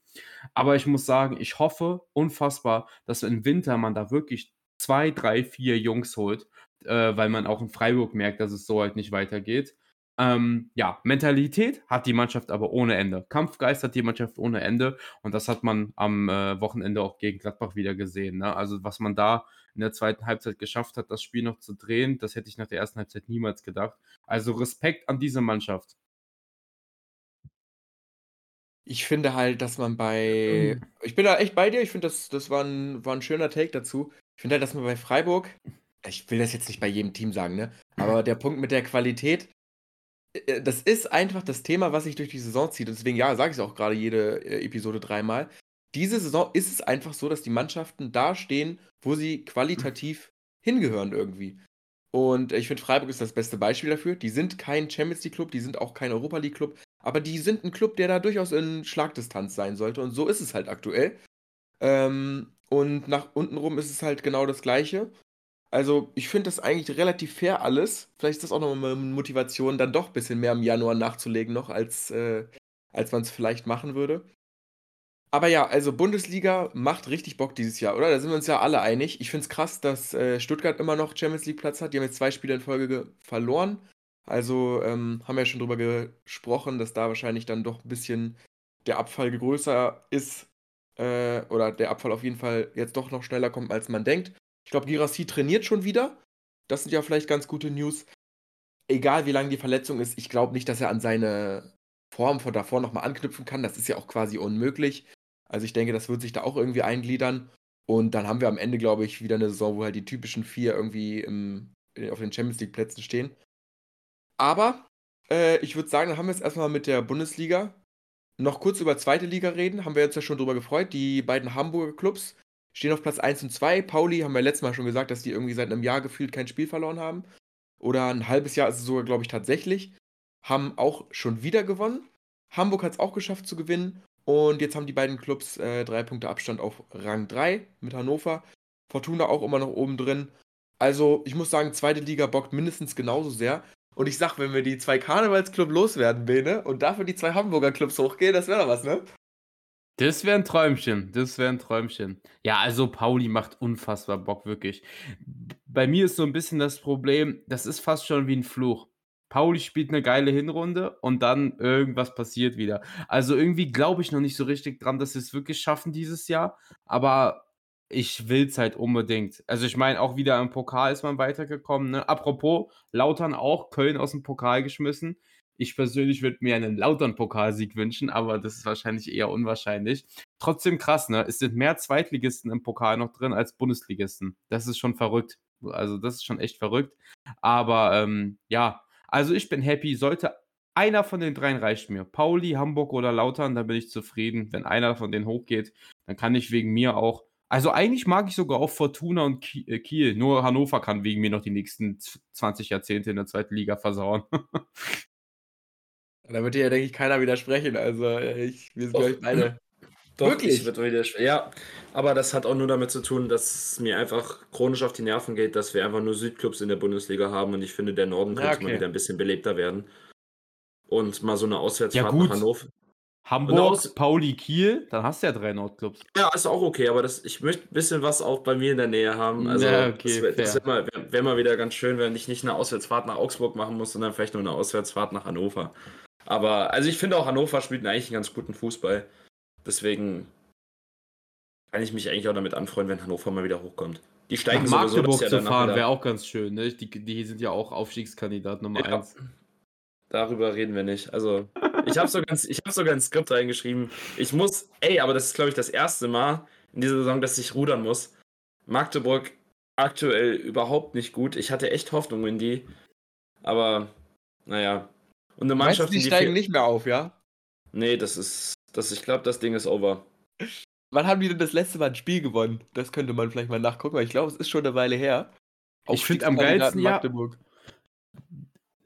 Aber ich muss sagen, ich hoffe unfassbar, dass im Winter man da wirklich zwei, drei, vier Jungs holt äh, weil man auch in Freiburg merkt, dass es so halt nicht weitergeht. Ähm, ja, Mentalität hat die Mannschaft aber ohne Ende. Kampfgeist hat die Mannschaft ohne Ende und das hat man am äh, Wochenende auch gegen Gladbach wieder gesehen. Ne? Also was man da in der zweiten Halbzeit geschafft hat, das Spiel noch zu drehen, das hätte ich nach der ersten Halbzeit niemals gedacht. Also Respekt an diese Mannschaft. Ich finde halt, dass man bei. Ich bin da echt bei dir. Ich finde, das, das war, ein, war ein schöner Take dazu. Ich finde halt, dass man bei Freiburg ich will das jetzt nicht bei jedem Team sagen, ne? Aber der Punkt mit der Qualität, äh, das ist einfach das Thema, was sich durch die Saison zieht. Und deswegen, ja, sage ich es auch gerade jede äh, Episode dreimal. Diese Saison ist es einfach so, dass die Mannschaften da stehen, wo sie qualitativ hingehören irgendwie. Und ich finde, Freiburg ist das beste Beispiel dafür. Die sind kein Champions League Club, die sind auch kein Europa League Club, aber die sind ein Club, der da durchaus in Schlagdistanz sein sollte. Und so ist es halt aktuell. Ähm, und nach unten rum ist es halt genau das Gleiche. Also, ich finde das eigentlich relativ fair alles. Vielleicht ist das auch noch mal 'ne Motivation, dann doch ein bisschen mehr im Januar nachzulegen noch, als, äh, als man es vielleicht machen würde. Aber ja, also Bundesliga macht richtig Bock dieses Jahr, oder? Da sind wir uns ja alle einig. Ich finde es krass, dass äh, Stuttgart immer noch Champions League Platz hat. Die haben jetzt zwei Spiele in Folge verloren. Also ähm, haben wir ja schon drüber gesprochen, dass da wahrscheinlich dann doch ein bisschen der Abfall größer ist. Äh, oder der Abfall auf jeden Fall jetzt doch noch schneller kommt, als man denkt. Ich glaube, Girassi trainiert schon wieder. Das sind ja vielleicht ganz gute News. Egal wie lange die Verletzung ist, ich glaube nicht, dass er an seine Form von davor nochmal anknüpfen kann. Das ist ja auch quasi unmöglich. Also ich denke, das wird sich da auch irgendwie eingliedern. Und dann haben wir am Ende, glaube ich, wieder eine Saison, wo halt die typischen vier irgendwie im, auf den Champions League-Plätzen stehen. Aber äh, ich würde sagen, dann haben wir jetzt erstmal mit der Bundesliga noch kurz über zweite Liga reden. Haben wir jetzt ja schon drüber gefreut. Die beiden Hamburger Clubs stehen auf Platz 1 und 2. Pauli haben wir letztes Mal schon gesagt, dass die irgendwie seit einem Jahr gefühlt kein Spiel verloren haben. Oder ein halbes Jahr ist es sogar, glaube ich, tatsächlich. Haben auch schon wieder gewonnen. Hamburg hat es auch geschafft zu gewinnen. Und jetzt haben die beiden Clubs äh, drei Punkte Abstand auf Rang 3 mit Hannover. Fortuna auch immer noch oben drin. Also, ich muss sagen, zweite Liga bockt mindestens genauso sehr. Und ich sag, wenn wir die zwei Karnevalsclubs loswerden, Bene, und dafür die zwei Hamburger Clubs hochgehen, das wäre doch was, ne? Das wäre ein Träumchen. Das wäre ein Träumchen. Ja, also Pauli macht unfassbar Bock, wirklich. Bei mir ist so ein bisschen das Problem, das ist fast schon wie ein Fluch. Pauli spielt eine geile Hinrunde und dann irgendwas passiert wieder. Also irgendwie glaube ich noch nicht so richtig dran, dass sie es wirklich schaffen dieses Jahr. Aber ich will es halt unbedingt. Also ich meine, auch wieder im Pokal ist man weitergekommen. Ne? Apropos, Lautern auch, Köln aus dem Pokal geschmissen. Ich persönlich würde mir einen Lautern-Pokalsieg wünschen, aber das ist wahrscheinlich eher unwahrscheinlich. Trotzdem krass, ne? Es sind mehr Zweitligisten im Pokal noch drin als Bundesligisten. Das ist schon verrückt. Also, das ist schon echt verrückt. Aber ähm, ja, also ich bin happy. Sollte einer von den dreien reicht mir. Pauli, Hamburg oder Lautern, da bin ich zufrieden. Wenn einer von denen hochgeht, dann kann ich wegen mir auch also eigentlich mag ich sogar auch Fortuna und äh, Kiel. Nur Hannover kann wegen mir noch die nächsten 20 Jahrzehnte in der zweiten Liga versauen. da wird dir ja, denke ich, keiner widersprechen. Also äh, ich, wir sind, glaube ich, beide. Doch, Wirklich? wird widersprechen. Ja, aber das hat auch nur damit zu tun, dass es mir einfach chronisch auf die Nerven geht, dass wir einfach nur Südclubs in der Bundesliga haben und ich finde, der Norden könnte ja, okay. mal wieder ein bisschen belebter werden. Und mal so eine Auswärtsfahrt ja, nach Hannover. Hamburg, aus, Pauli, Kiel, dann hast du ja drei Nordclubs. Ja, ist auch okay, aber das, ich möchte ein bisschen was auch bei mir in der Nähe haben. Also, ja, okay, das wäre wär, wär mal wieder ganz schön, wenn ich nicht eine Auswärtsfahrt nach Augsburg machen muss, sondern vielleicht nur eine Auswärtsfahrt nach Hannover. Aber, also ich finde auch, Hannover spielt eigentlich einen ganz guten Fußball. Deswegen kann ich mich eigentlich auch damit anfreuen, wenn Hannover mal wieder hochkommt. Die steigen nach Magdeburg sowieso, zu fahren wäre auch ganz schön. Ne? Die, die sind ja auch Aufstiegskandidat Nummer ja. 1. Darüber reden wir nicht. Also, ich habe sogar, hab sogar ein Skript reingeschrieben. Ich muss, ey, aber das ist, glaube ich, das erste Mal in dieser Saison, dass ich rudern muss. Magdeburg aktuell überhaupt nicht gut. Ich hatte echt Hoffnung in die. Aber, naja. Und eine Mannschaft. Meinst du, die, die steigen nicht mehr auf, ja? Nee, das ist. Das, ich glaube, das Ding ist over. Wann haben die denn das letzte Mal ein Spiel gewonnen? Das könnte man vielleicht mal nachgucken, weil ich glaube, es ist schon eine Weile her. ich finde am geilsten Magdeburg. Ja,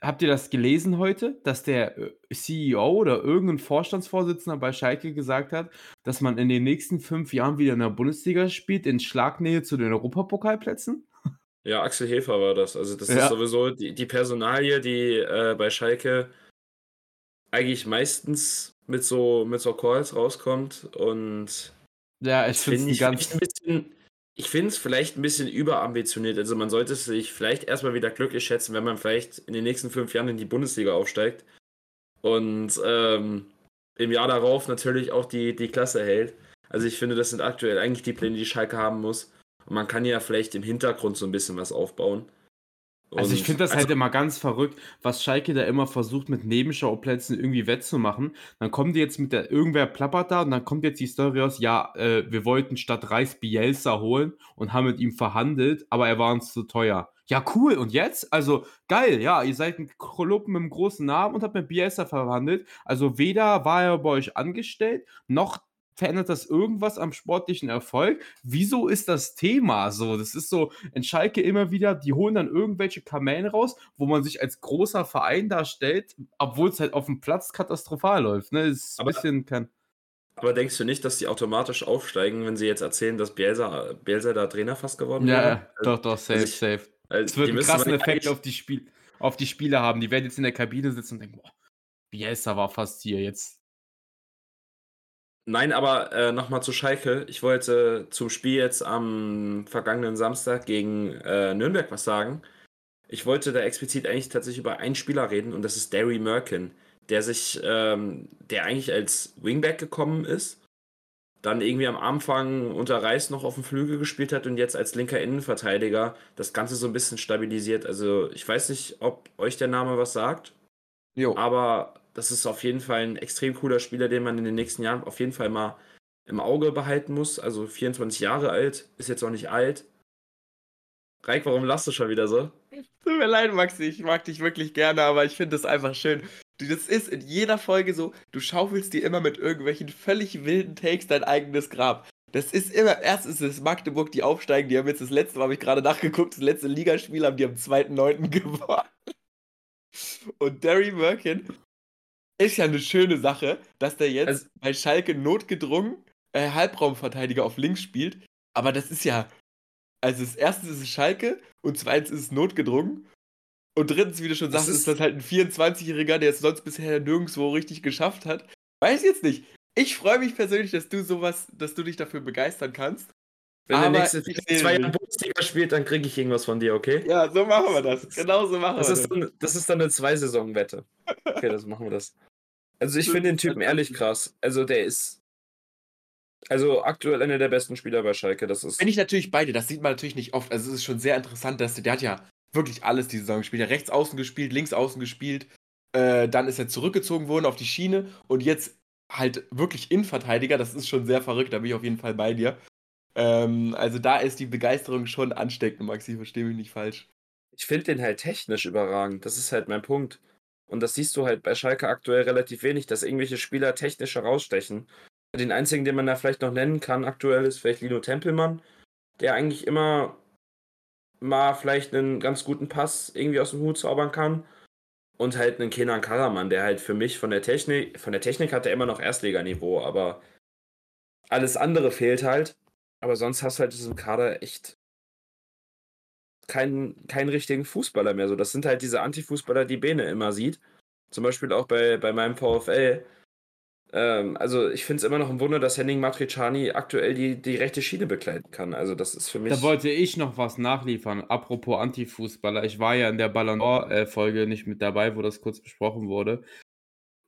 habt ihr das gelesen heute, dass der äh, CEO oder irgendein Vorstandsvorsitzender bei Schalke gesagt hat, dass man in den nächsten fünf Jahren wieder in der Bundesliga spielt, in Schlagnähe zu den Europapokalplätzen? Ja, Axel Hefer war das. Also das ja. ist sowieso die, die Personalie, die äh, bei Schalke eigentlich meistens mit so mit so Calls rauskommt und ja, ich finde es ganz ein bisschen ich finde es vielleicht ein bisschen überambitioniert. Also man sollte sich vielleicht erstmal wieder glücklich schätzen, wenn man vielleicht in den nächsten fünf Jahren in die Bundesliga aufsteigt und ähm, im Jahr darauf natürlich auch die, die Klasse hält. Also ich finde, das sind aktuell eigentlich die Pläne, die Schalke haben muss. Und man kann ja vielleicht im Hintergrund so ein bisschen was aufbauen. Also ich finde das halt also, halt immer ganz verrückt, was Schalke da immer versucht mit Nebenschauplätzen irgendwie wettzumachen. Dann kommt jetzt mit der, irgendwer plappert da und dann kommt jetzt die Story raus, ja, äh, wir wollten statt Reis Bielsa holen und haben mit ihm verhandelt, aber er war uns zu teuer. Ja, cool. Und jetzt? Also geil, ja, ihr seid ein Club mit einem großen Namen und habt mit Bielsa verhandelt. Also weder war er bei euch angestellt, noch verändert das irgendwas am sportlichen Erfolg? Wieso ist das Thema so? Das ist so, in Schalke immer wieder, die holen dann irgendwelche Kamellen raus, wo man sich als großer Verein darstellt, obwohl es halt auf dem Platz katastrophal läuft. Ne? Das ist ein bisschen kein. Aber denkst du nicht, dass die automatisch aufsteigen, wenn sie jetzt erzählen, dass Bielsa, Bielsa da Trainer fast geworden ja, Ja, also, doch, doch, safe, also ich, safe. Also es wird einen krassen Effekt auf die, Spiel, auf die Spieler haben. Die werden jetzt in der Kabine sitzen und denken, boah, Bielsa war fast hier, jetzt Nein, aber äh, nochmal zu Schalke. Ich wollte zum Spiel jetzt am vergangenen Samstag gegen äh, Nürnberg was sagen. Ich wollte da explizit eigentlich tatsächlich über einen Spieler reden und das ist Derry Merkin, der sich, ähm, der eigentlich als Wingback gekommen ist, dann irgendwie am Anfang unter Reis noch auf dem Flügel gespielt hat und jetzt als linker Innenverteidiger das Ganze so ein bisschen stabilisiert. Also ich weiß nicht, ob euch der Name was sagt. Jo. Aber das ist auf jeden Fall ein extrem cooler Spieler, den man in den nächsten Jahren auf jeden Fall mal im Auge behalten muss. Also 24 Jahre alt, ist jetzt auch nicht alt. Reik, warum lachst du schon wieder so? Tut mir leid, Maxi, ich mag dich wirklich gerne, aber ich finde es einfach schön. Das ist in jeder Folge so, du schaufelst dir immer mit irgendwelchen völlig wilden Takes dein eigenes Grab. Das ist immer, erst ist es Magdeburg, die aufsteigen, die haben jetzt das letzte, habe ich gerade nachgeguckt, das letzte Ligaspiel haben die am 2.9. gewonnen. Und Derry Merkin ist ja eine schöne Sache, dass der jetzt also, bei Schalke notgedrungen äh, Halbraumverteidiger auf links spielt. Aber das ist ja, also das erste ist es Schalke und zweitens ist es notgedrungen. Und drittens, wie du schon sagst, ist, ist das halt ein 24-Jähriger, der es sonst bisher nirgendwo richtig geschafft hat. Weiß jetzt nicht. Ich freue mich persönlich, dass du sowas, dass du dich dafür begeistern kannst. Wenn der nächste zwei Jahre Bundesliga spielt, dann kriege ich irgendwas von dir, okay? Ja, so machen wir das. Genau so machen das wir ist das. Dann, das ist dann eine Zwei-Saison-Wette. Okay, das machen wir das. Also ich finde den Typen ehrlich krass. Also der ist. Also aktuell einer der besten Spieler bei Schalke. Das ist. Bin ich natürlich beide. Das sieht man natürlich nicht oft. Also es ist schon sehr interessant, dass der, der hat ja wirklich alles die Saison gespielt. Er hat rechts außen gespielt, links außen gespielt. Äh, dann ist er zurückgezogen worden auf die Schiene und jetzt halt wirklich Innenverteidiger. Das ist schon sehr verrückt. Da bin ich auf jeden Fall bei dir. Ähm, also da ist die Begeisterung schon ansteckend, Maxi. Verstehe mich nicht falsch. Ich finde den halt technisch überragend. Das ist halt mein Punkt. Und das siehst du halt bei Schalke aktuell relativ wenig, dass irgendwelche Spieler technisch herausstechen. Den einzigen, den man da vielleicht noch nennen kann aktuell, ist vielleicht Lino Tempelmann, der eigentlich immer mal vielleicht einen ganz guten Pass irgendwie aus dem Hut zaubern kann. Und halt einen Kenan Karaman, der halt für mich von der Technik, von der Technik hat er immer noch Erstliganiveau, aber alles andere fehlt halt. Aber sonst hast du halt diesen Kader echt keinen, keinen richtigen Fußballer mehr. So, das sind halt diese Anti-Fußballer, die Bene immer sieht. Zum Beispiel auch bei, bei meinem VfL. Ähm, also ich finde es immer noch ein Wunder, dass Henning Matriciani aktuell die, die rechte Schiene begleiten kann. Also das ist für mich. Da wollte ich noch was nachliefern. Apropos Anti-Fußballer. Ich war ja in der Ballon d'Or-Folge nicht mit dabei, wo das kurz besprochen wurde.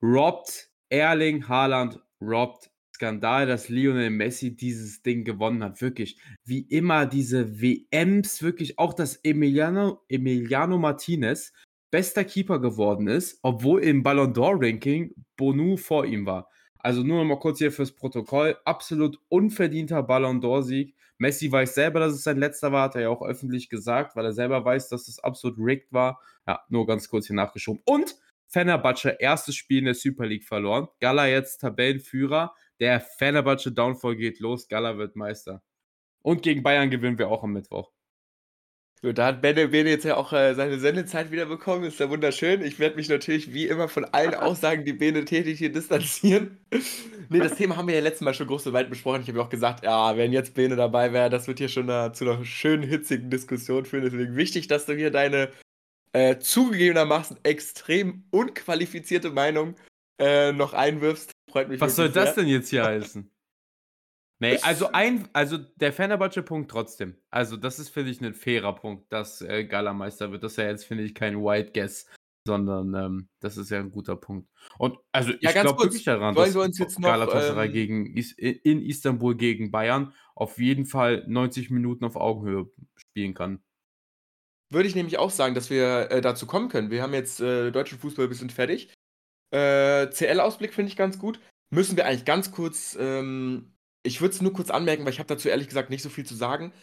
Robbt Erling Haaland robbt Skandal, dass Lionel Messi dieses Ding gewonnen hat. Wirklich, wie immer diese WMs, wirklich auch, dass Emiliano, Emiliano Martinez bester Keeper geworden ist, obwohl im Ballon d'Or Ranking Bonu vor ihm war. Also nur noch mal kurz hier fürs Protokoll. Absolut unverdienter Ballon d'Or Sieg. Messi weiß selber, dass es sein letzter war, hat er ja auch öffentlich gesagt, weil er selber weiß, dass es absolut rigged war. Ja, nur ganz kurz hier nachgeschoben. Und Fenerbahce erstes Spiel in der Super League verloren. Gala jetzt Tabellenführer. Der Fenerbahce Downfall geht los. Gala wird Meister. Und gegen Bayern gewinnen wir auch am Mittwoch. So, da hat Benne, Bene jetzt ja auch äh, seine Sendezeit wieder bekommen. Ist ja wunderschön. Ich werde mich natürlich wie immer von allen Aussagen, die Bene tätig hier distanzieren. nee, das Thema haben wir ja letztes Mal schon groß und weit besprochen. Ich habe ja auch gesagt, ja, wenn jetzt Bene dabei wäre, das wird hier schon eine, zu einer schönen, hitzigen Diskussion führen. Deswegen wichtig, dass du hier deine äh, zugegebenermaßen extrem unqualifizierte Meinung äh, noch einwirfst. Freut mich. Was soll sehr. das denn jetzt hier heißen? Nee, also ein, also der Fenerbahce-Punkt trotzdem. Also, das ist, finde ich, ein fairer Punkt, dass äh, Galameister wird. Das ist ja jetzt, finde ich, kein White Guess, sondern ähm, das ist ja ein guter Punkt. Und also ich ja, glaube wirklich daran, dass wir uns jetzt noch, Galatasaray ähm, gegen, in Istanbul gegen Bayern auf jeden Fall 90 Minuten auf Augenhöhe spielen kann. Würde ich nämlich auch sagen, dass wir äh, dazu kommen können. Wir haben jetzt äh, deutschen Fußball ein bisschen fertig. Äh, CL-Ausblick finde ich ganz gut. Müssen wir eigentlich ganz kurz, ähm, ich würde es nur kurz anmerken, weil ich habe dazu ehrlich gesagt nicht so viel zu sagen,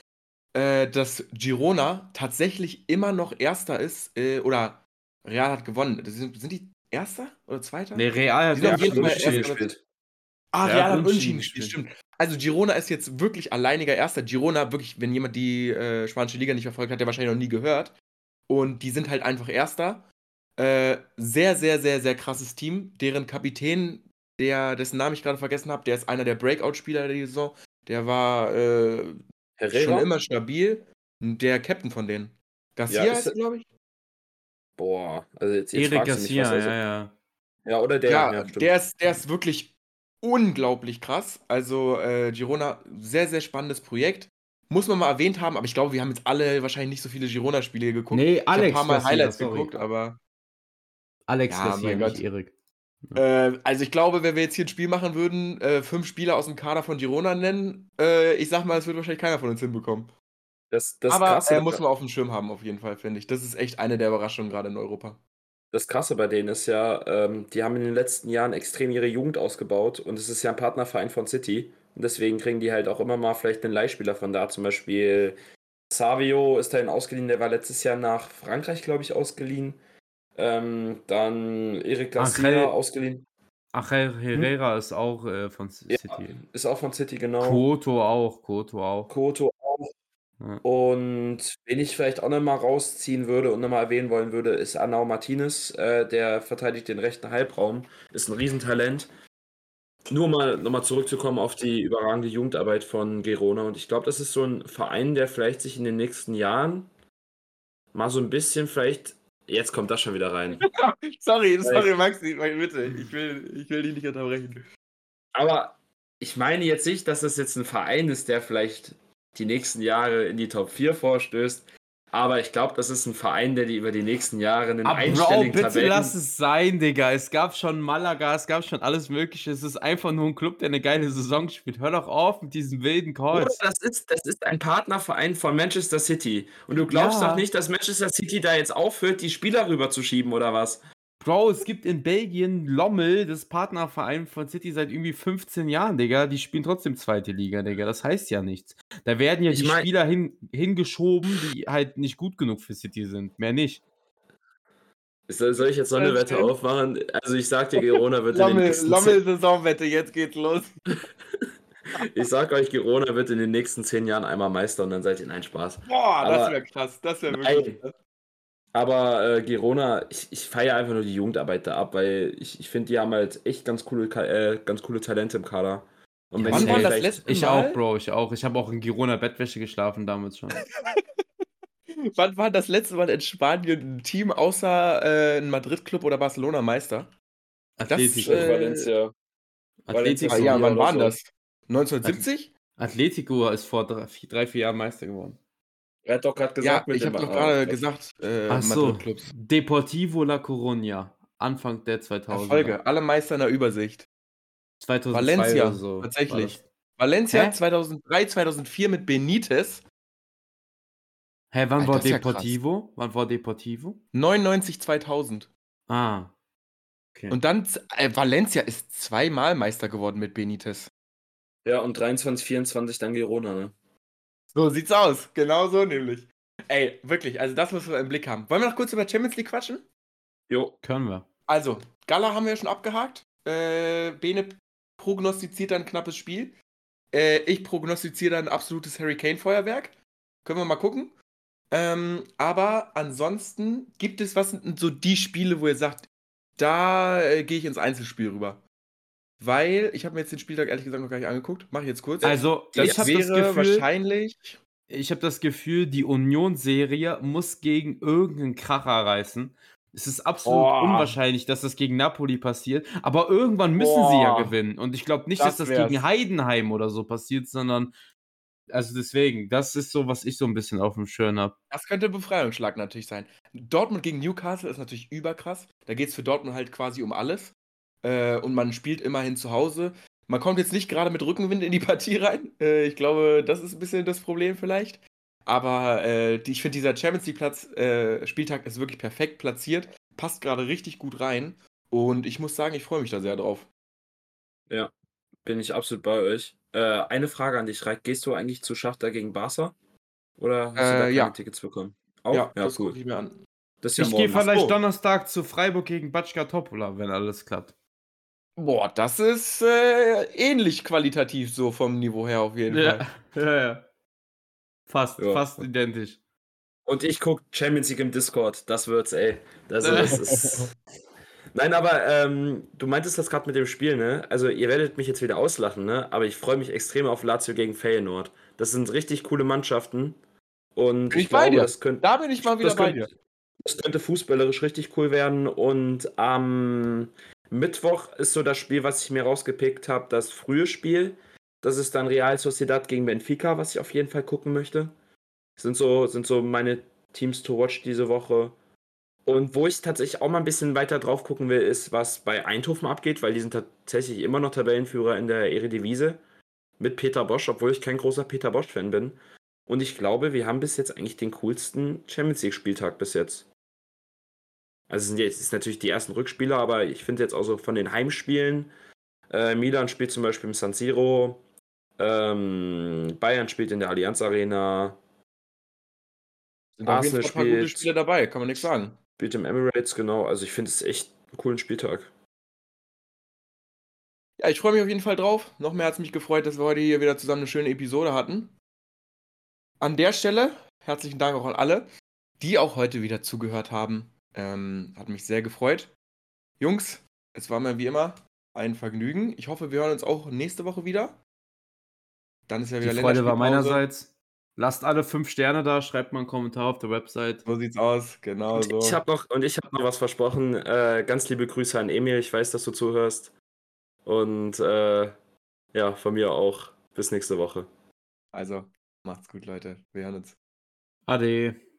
äh, dass Girona tatsächlich immer noch Erster ist, äh, oder Real hat gewonnen. Sind, sind, die Erster oder Zweiter? Nee, Real hat jeden Fall Erster gespielt. Ah, Real, Real hat Unentschieden gespielt, stimmt. Also Girona ist jetzt wirklich alleiniger Erster. Girona, wirklich, wenn jemand die äh, spanische Liga nicht verfolgt hat, der wahrscheinlich noch nie gehört. Und die sind halt einfach Erster. Äh, sehr, sehr, sehr, sehr krasses Team. Deren Kapitän, der, dessen Namen ich gerade vergessen habe, der ist einer der Breakout-Spieler der Saison. Der war äh, schon immer stabil. Der Captain von denen. Garcia ja, ist, glaube ich. Boah, also jetzt, jetzt Erik Garcia, mich, also, ja, ja. Ja, oder der. Ja, ja der, ist, der ist wirklich unglaublich krass. Also äh, Girona, sehr, sehr spannendes Projekt. Muss man mal erwähnt haben, aber ich glaube, wir haben jetzt alle wahrscheinlich nicht so viele Girona-Spiele geguckt. Nee, Alex. Ich habe ein paar Mal Highlights geguckt, aber. Alex ja, Garcia, nicht Erik. Äh, also ich glaube, wenn wir jetzt hier ein Spiel machen würden, äh, fünf Spieler aus dem Kader von Girona nennen, äh, ich sag mal, es wird wahrscheinlich keiner von uns hinbekommen. Das, das Aber krasse, muss man auf dem Schirm haben, auf jeden Fall, finde ich. Das ist echt eine der Überraschungen gerade in Europa. Das Krasse bei denen ist ja, ähm, die haben in den letzten Jahren extrem ihre Jugend ausgebaut und es ist ja ein Partnerverein von City. Und deswegen kriegen die halt auch immer mal vielleicht einen Leihspieler von da. Zum Beispiel Savio ist dahin ausgeliehen, der war letztes Jahr nach Frankreich, glaube ich, ausgeliehen. Ähm, dann Eric Garcia Angel- ausgeliehen. Achel Herrera ist auch äh, von Ja, City. ist auch von City, genau. Koto auch, Koto auch. Koto auch. Ja. Und wen ich vielleicht auch nochmal rausziehen würde und nochmal erwähnen wollen würde, ist Arnau Martinez. Äh, der verteidigt den rechten Halbraum. Ist ein Riesentalent. Nur mal nochmal zurückzukommen auf die überragende Jugendarbeit von Gerona. Und ich glaube, das ist so ein Verein, der vielleicht sich in den nächsten Jahren mal so ein bisschen vielleicht. Jetzt kommt das schon wieder rein. Sorry, sorry, Maxi, bitte. Ich will, ich will dich nicht unterbrechen. Aber ich meine jetzt nicht, dass das jetzt ein Verein ist, der vielleicht die nächsten Jahre in die Top 4 vorstößt. Aber ich glaube, das ist ein Verein, der die über die nächsten Jahre einen Aber Bro, einstelligen bitte Tabellen... lass es sein, Digga. Es gab schon Malaga, es gab schon alles Mögliche. Es ist einfach nur ein Club, der eine geile Saison spielt. Hör doch auf mit diesem wilden Calls. das ist, das ist ein Partnerverein von Manchester City. Und du glaubst Ja. doch nicht, dass Manchester City da jetzt aufhört, die Spieler rüberzuschieben oder was? Bro, es gibt in Belgien Lommel, das Partnerverein von City seit irgendwie 15 Jahren, Digga. Die spielen trotzdem zweite Liga, Digga. Das heißt ja nichts. Da werden ja Ich die mein- Spieler hin, hingeschoben, die halt nicht gut genug für City sind. Mehr nicht. Soll, ich jetzt so eine Das Wette aufmachen? Also ich sag dir, Girona wird in den Lommel, nächsten Lommel Saisonwette, jetzt geht's los. Ich sag euch, Girona wird in den nächsten zehn Jahren einmal Meister und dann seid ihr nein Spaß. Boah, das Aber- wäre krass. Das wäre Nein. wirklich krass. Aber äh, Girona, ich, ich feiere einfach nur die Jugendarbeit da ab, weil ich, ich finde, die haben halt echt ganz coole, äh, ganz coole Talente im Kader. Und Ja, wenn Wann die war das letzte Ich Mal? auch, Bro, ich auch. Ich habe auch in Girona Bettwäsche geschlafen damals schon. Wann war das letzte Mal in Spanien ein Team außer äh, ein Madrid-Club oder Barcelona Meister? Atletico. äh, Valencia. Atletico, Ah, ja, ja, wann war so. das? 1970? Atletico ist vor drei, vier, drei, vier Jahren Meister geworden. Er hat doch gerade Ja, gesagt, mit ich habe doch gerade gesagt, äh, Ach so. Deportivo La Coruña. Anfang der 2000er. Folge, alle Meister in der Übersicht. 2002 Valencia, oder so. tatsächlich. Valencia Hä? 2003, 2004 mit Benitez, Hä, wann Alter, war ist ja. Deportivo? wann war Deportivo? 99, 2000. Ah. Okay. Und dann, äh, Valencia ist zweimal Meister geworden mit Benitez. Ja, und 23, 24 dann Girona, ne? So sieht's aus. Genau so nämlich. Ey, wirklich, also das müssen wir im Blick haben. Wollen wir noch kurz über Champions League quatschen? Jo. Können wir. Also, Gala haben wir ja schon abgehakt. Äh, Bene prognostiziert ein knappes Spiel. Äh, ich prognostiziere ein absolutes Harry Kane-Feuerwerk. Können wir mal gucken. Ähm, aber ansonsten gibt es, was sind so die Spiele, wo ihr sagt, da äh, gehe ich ins Einzelspiel rüber. Weil, ich habe mir jetzt den Spieltag ehrlich gesagt noch gar nicht angeguckt. Mache ich jetzt kurz. Also, das ich habe wäre das Gefühl, wahrscheinlich. ich habe das Gefühl, die Union-Serie muss gegen irgendeinen Kracher reißen. Es ist absolut Boah. unwahrscheinlich, dass das gegen Napoli passiert, aber irgendwann müssen sie ja gewinnen. Und ich glaube nicht, Das dass das wär's. gegen Heidenheim oder so passiert, sondern also deswegen, das ist so, was ich so ein bisschen auf dem Schirm habe. Das könnte ein Befreiungsschlag natürlich sein. Dortmund gegen Newcastle ist natürlich überkrass. Da geht es für Dortmund halt quasi um alles. Äh, und man spielt immerhin zu Hause. Man kommt jetzt nicht gerade mit Rückenwind in die Partie rein. Äh, ich glaube, das ist ein bisschen das Problem vielleicht. Aber äh, die, ich finde, dieser Champions League-Platz, äh, Spieltag ist wirklich perfekt platziert. Passt gerade richtig gut rein. Und ich muss sagen, ich freue mich da sehr drauf. Ja, bin ich absolut bei euch. Äh, eine Frage an dich, Reik. Gehst du eigentlich zu Schachter gegen Barca? Oder hast du da Äh, keine ja. Tickets bekommen? Auch? ja, Ja, das cool. gucke ich mir an. Ja Ich gehe vielleicht so. Donnerstag zu Freiburg gegen Batschka Topola, wenn alles klappt. Boah, das ist äh, ähnlich qualitativ so vom Niveau her auf jeden Fall. Ja, ja, ja. Fast, Ja. fast identisch. Und ich gucke Champions League im Discord. Das wird's, ey. Das, das ist. Nein, aber ähm, du meintest das gerade mit dem Spiel, ne? Also ihr werdet mich jetzt wieder auslachen, ne? Aber ich freue mich extrem auf Lazio gegen Feyenoord. Das sind richtig coole Mannschaften. Und Bin ich ich bei glaube, dir. das könnte Da bin ich mal wieder bei könnte, dir. das könnte fußballerisch richtig cool werden. Und am Mittwoch ist so das Spiel, was ich mir rausgepickt habe, das frühe Spiel. Das ist dann Real Sociedad gegen Benfica, was ich auf jeden Fall gucken möchte. Sind so, sind so meine Teams to watch diese Woche. Und wo ich tatsächlich auch mal ein bisschen weiter drauf gucken will, ist, was bei Eindhoven abgeht, weil die sind tatsächlich immer noch Tabellenführer in der Eredivisie mit Peter Bosch, obwohl ich kein großer Peter Bosch-Fan bin. Und ich glaube, wir haben bis jetzt eigentlich den coolsten Champions League-Spieltag bis jetzt. Also es sind jetzt ist natürlich die ersten Rückspieler, aber ich finde jetzt auch so von den Heimspielen, äh, Milan spielt zum Beispiel im San Siro, Ähm, Bayern spielt in der Allianz Arena. Sind Arsenal paar gute spielt- Spiele dabei, kann man nichts sagen. Spielt im Emirates, genau. Also ich finde es echt einen coolen Spieltag. Ja, ich freue mich auf jeden Fall drauf. Noch mehr hat es mich gefreut, dass wir heute hier wieder zusammen eine schöne Episode hatten. An der Stelle herzlichen Dank auch an alle, die auch heute wieder zugehört haben. Ähm, hat mich sehr gefreut. Jungs, es war mir wie immer ein Vergnügen. Ich hoffe, wir hören uns auch nächste Woche wieder. Dann ist ja wieder Die Freude war meinerseits. Lasst alle fünf Sterne da, schreibt mal einen Kommentar auf der Website. So sieht's aus, genau Und so. ich habe noch, und ich habe noch was versprochen. Äh, ganz liebe Grüße an Emil. Ich weiß, dass du zuhörst. Und äh, ja, von mir auch. Bis nächste Woche. Also, macht's gut, Leute. Wir hören uns. Ade.